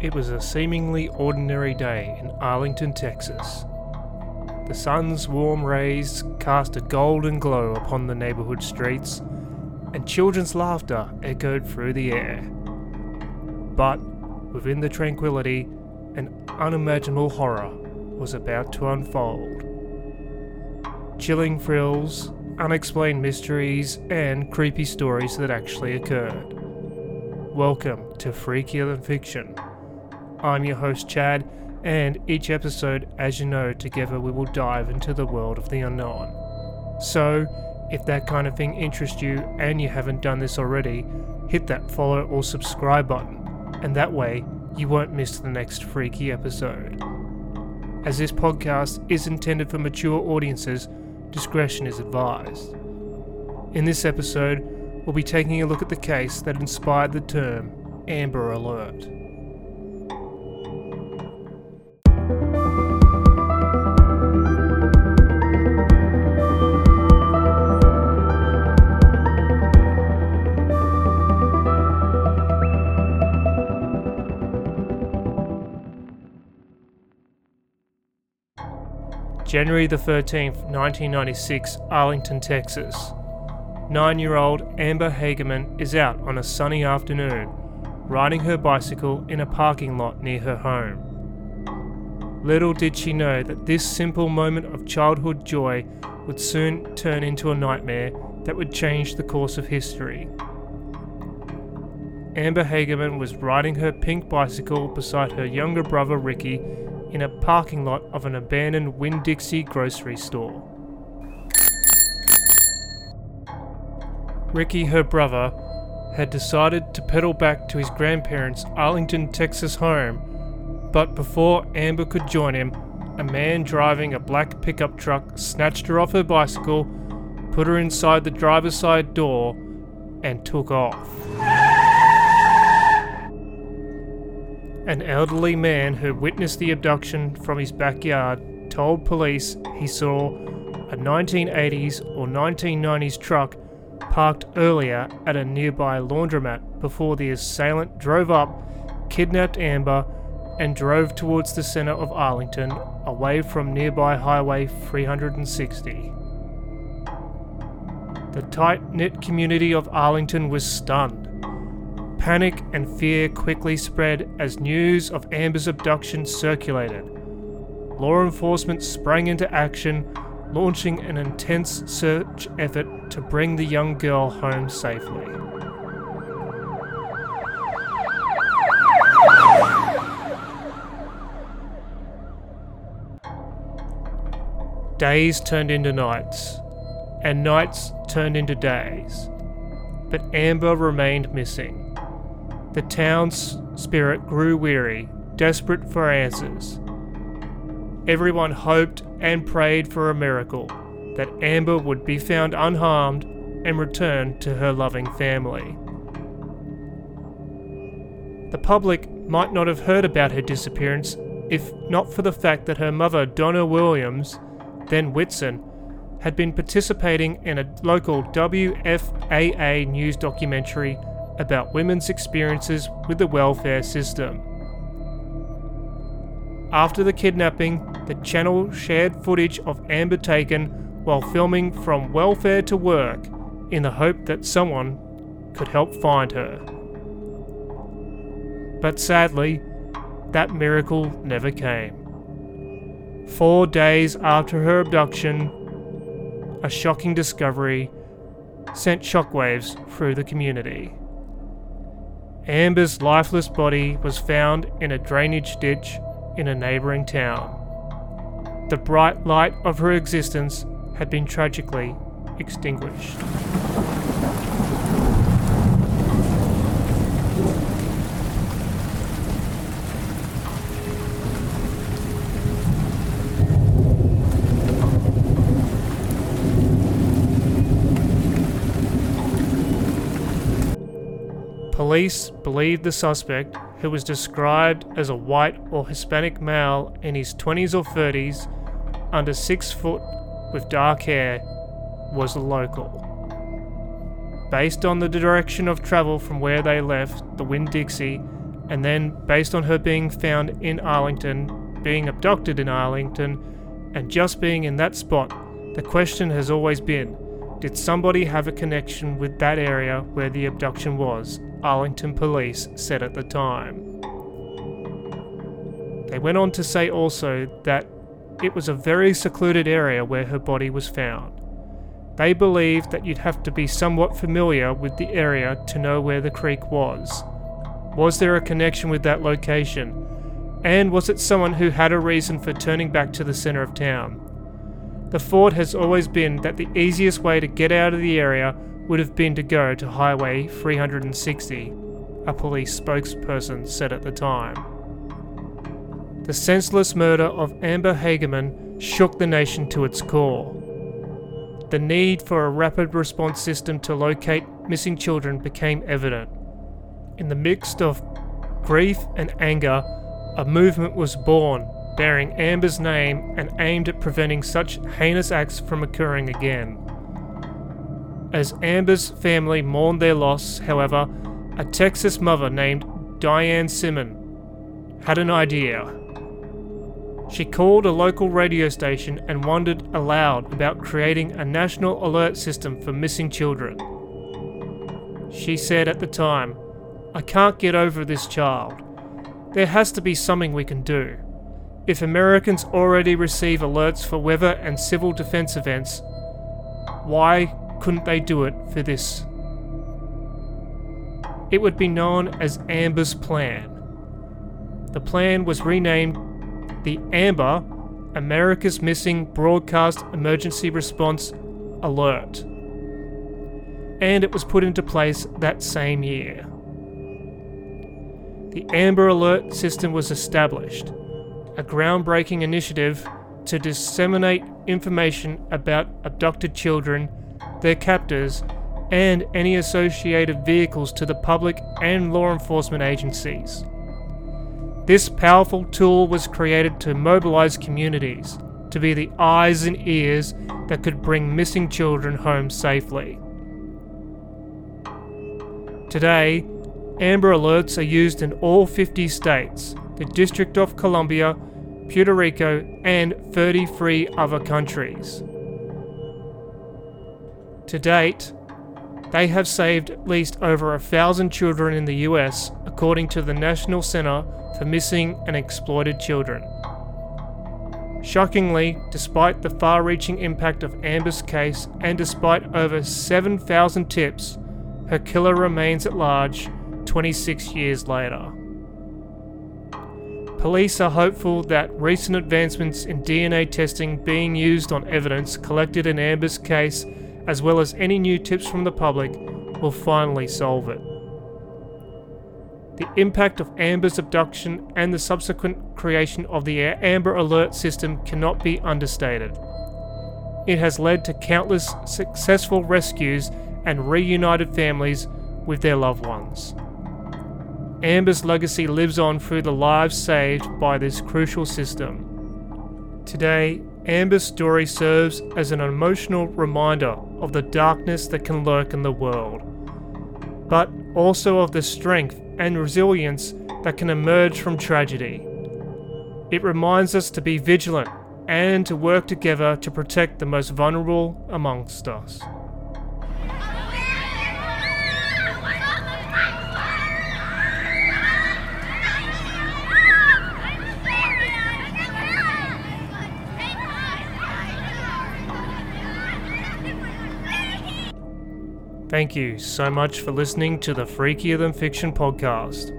It was a seemingly ordinary day in Arlington, Texas. The sun's warm rays cast a golden glow upon the neighborhood streets, and children's laughter echoed through the air. But within the tranquility, an unimaginable horror was about to unfold. Chilling thrills, unexplained mysteries, and creepy stories that actually occurred. Welcome to Freakier Than Fiction. I'm your host, Chad, and each episode, as you know, together we will dive into the world of the unknown. So, if that kind of thing interests you and you haven't done this already, hit that follow or subscribe button, and that way you won't miss the next freaky episode. As this podcast is intended for mature audiences, discretion is advised. In this episode, we'll be taking a look at the case that inspired the term Amber Alert. January the 13th, 1996, Arlington, Texas. Nine year old Amber Hagerman is out on a sunny afternoon, riding her bicycle in a parking lot near her home. Little did she know that this simple moment of childhood joy would soon turn into a nightmare that would change the course of history. Amber Hagerman was riding her pink bicycle beside her younger brother Ricky in a parking lot of an abandoned Winn Dixie grocery store. Ricky, her brother, had decided to pedal back to his grandparents' Arlington, Texas home, but before Amber could join him, a man driving a black pickup truck snatched her off her bicycle, put her inside the driver's side door, and took off. An elderly man who witnessed the abduction from his backyard told police he saw a 1980s or 1990s truck parked earlier at a nearby laundromat before the assailant drove up, kidnapped Amber, and drove towards the centre of Arlington away from nearby Highway 360. The tight knit community of Arlington was stunned. Panic and fear quickly spread as news of Amber's abduction circulated. Law enforcement sprang into action, launching an intense search effort to bring the young girl home safely. Days turned into nights, and nights turned into days. But Amber remained missing. The town's spirit grew weary, desperate for answers. Everyone hoped and prayed for a miracle that Amber would be found unharmed and returned to her loving family. The public might not have heard about her disappearance if not for the fact that her mother, Donna Williams, then Whitson, had been participating in a local WFAA news documentary about women's experiences with the welfare system. After the kidnapping, the channel shared footage of Amber taken while filming from welfare to work in the hope that someone could help find her. But sadly, that miracle never came. Four days after her abduction, a shocking discovery sent shockwaves through the community. Amber's lifeless body was found in a drainage ditch in a neighbouring town. The bright light of her existence had been tragically extinguished. Police believe the suspect, who was described as a white or Hispanic male in his 20s or 30s, under 6 foot with dark hair, was local. Based on the direction of travel from where they left, the Winn Dixie, And then, based on her being found in Arlington, being abducted in Arlington, and just being in that spot, the question has always been did somebody have a connection with that area where the abduction was? Arlington police said at the time. They went on to say also that it was a very secluded area where her body was found. They believed that you'd have to be somewhat familiar with the area to know where the creek was. Was there a connection with that location? And was it someone who had a reason for turning back to the centre of town? The thought has always been that the easiest way to get out of the area would have been to go to Highway 360, a police spokesperson said at the time. The senseless murder of Amber Hagerman shook the nation to its core. The need for a rapid response system to locate missing children became evident. In the midst of grief and anger, a movement was born bearing Amber's name and aimed at preventing such heinous acts from occurring again. As Amber's family mourned their loss, however, a Texas mother named Diane Simon had an idea. She called a local radio station and wondered aloud about creating a national alert system for missing children. She said at the time, I can't get over this child. There has to be something we can do. If Americans already receive alerts for weather and civil defense events, why couldn't they do it for this? It would be known as Amber's Plan. The plan was renamed the AMBER America's Missing Broadcast Emergency Response Alert, and it was put into place that same year. The Amber Alert system was established a groundbreaking initiative to disseminate information about abducted children, their captors, and any associated vehicles to the public and law enforcement agencies. This powerful tool was created to mobilize communities, to be the eyes and ears that could bring missing children home safely. Today, Amber Alerts are used in all 50 states, the District of Columbia, Puerto Rico, and 33 other countries. To date, they have saved at least over a thousand children in the US, according to the National Center for Missing and Exploited Children. Shockingly, despite the far reaching impact of Amber's case and despite over 7,000 tips, her killer remains at large 26 years later. Police are hopeful that recent advancements in DNA testing being used on evidence collected in Amber's case, as well as any new tips from the public, will finally solve it. The impact of Amber's abduction and the subsequent creation of the Amber Alert system cannot be understated. It has led to countless successful rescues and reunited families with their loved ones. Amber's legacy lives on through the lives saved by this crucial system. Today, Amber's story serves as an emotional reminder of the darkness that can lurk in the world, but also of the strength and resilience that can emerge from tragedy. It reminds us to be vigilant and to work together to protect the most vulnerable amongst us. Thank you so much for listening to the Freakier Than Fiction podcast.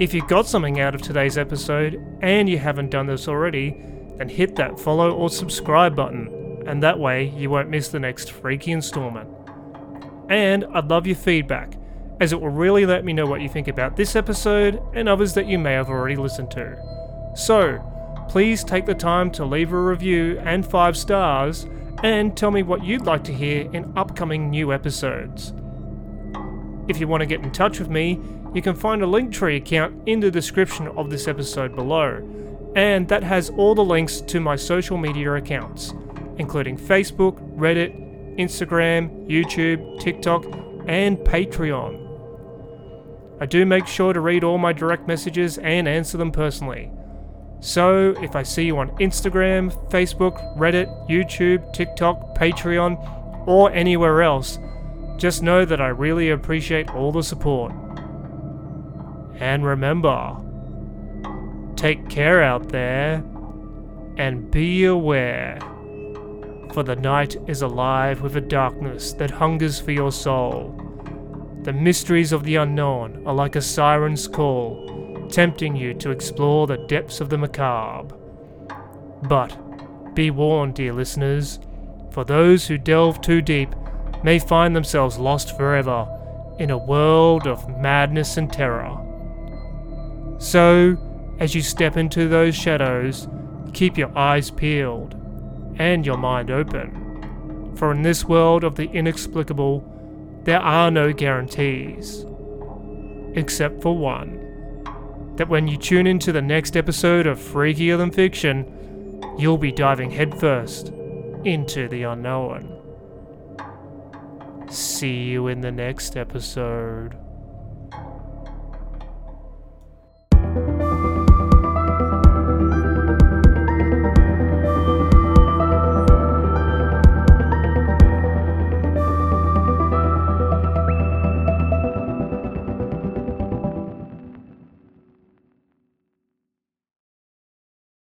If you got something out of today's episode and you haven't done this already, then hit that follow or subscribe button, and that way you won't miss the next freaky installment. And I'd love your feedback, as it will really let me know what you think about this episode and others that you may have already listened to. So, please take the time to leave a review and 5 stars and tell me what you'd like to hear in upcoming new episodes. If you want to get in touch with me, you can find a Linktree account in the description of this episode below, and that has all the links to my social media accounts, including Facebook, Reddit, Instagram, YouTube, TikTok, and Patreon. I do make sure to read all my direct messages and answer them personally. So, if I see you on Instagram, Facebook, Reddit, YouTube, TikTok, Patreon, or anywhere else, just know that I really appreciate all the support. And remember, take care out there and be aware, for the night is alive with a darkness that hungers for your soul. The mysteries of the unknown are like a siren's call, tempting you to explore the depths of the macabre. But be warned, dear listeners, for those who delve too deep may find themselves lost forever in a world of madness and terror. So, as you step into those shadows, keep your eyes peeled and your mind open. For in this world of the inexplicable, there are no guarantees. Except for one that when you tune into the next episode of Freakier Than Fiction, you'll be diving headfirst into the unknown. See you in the next episode.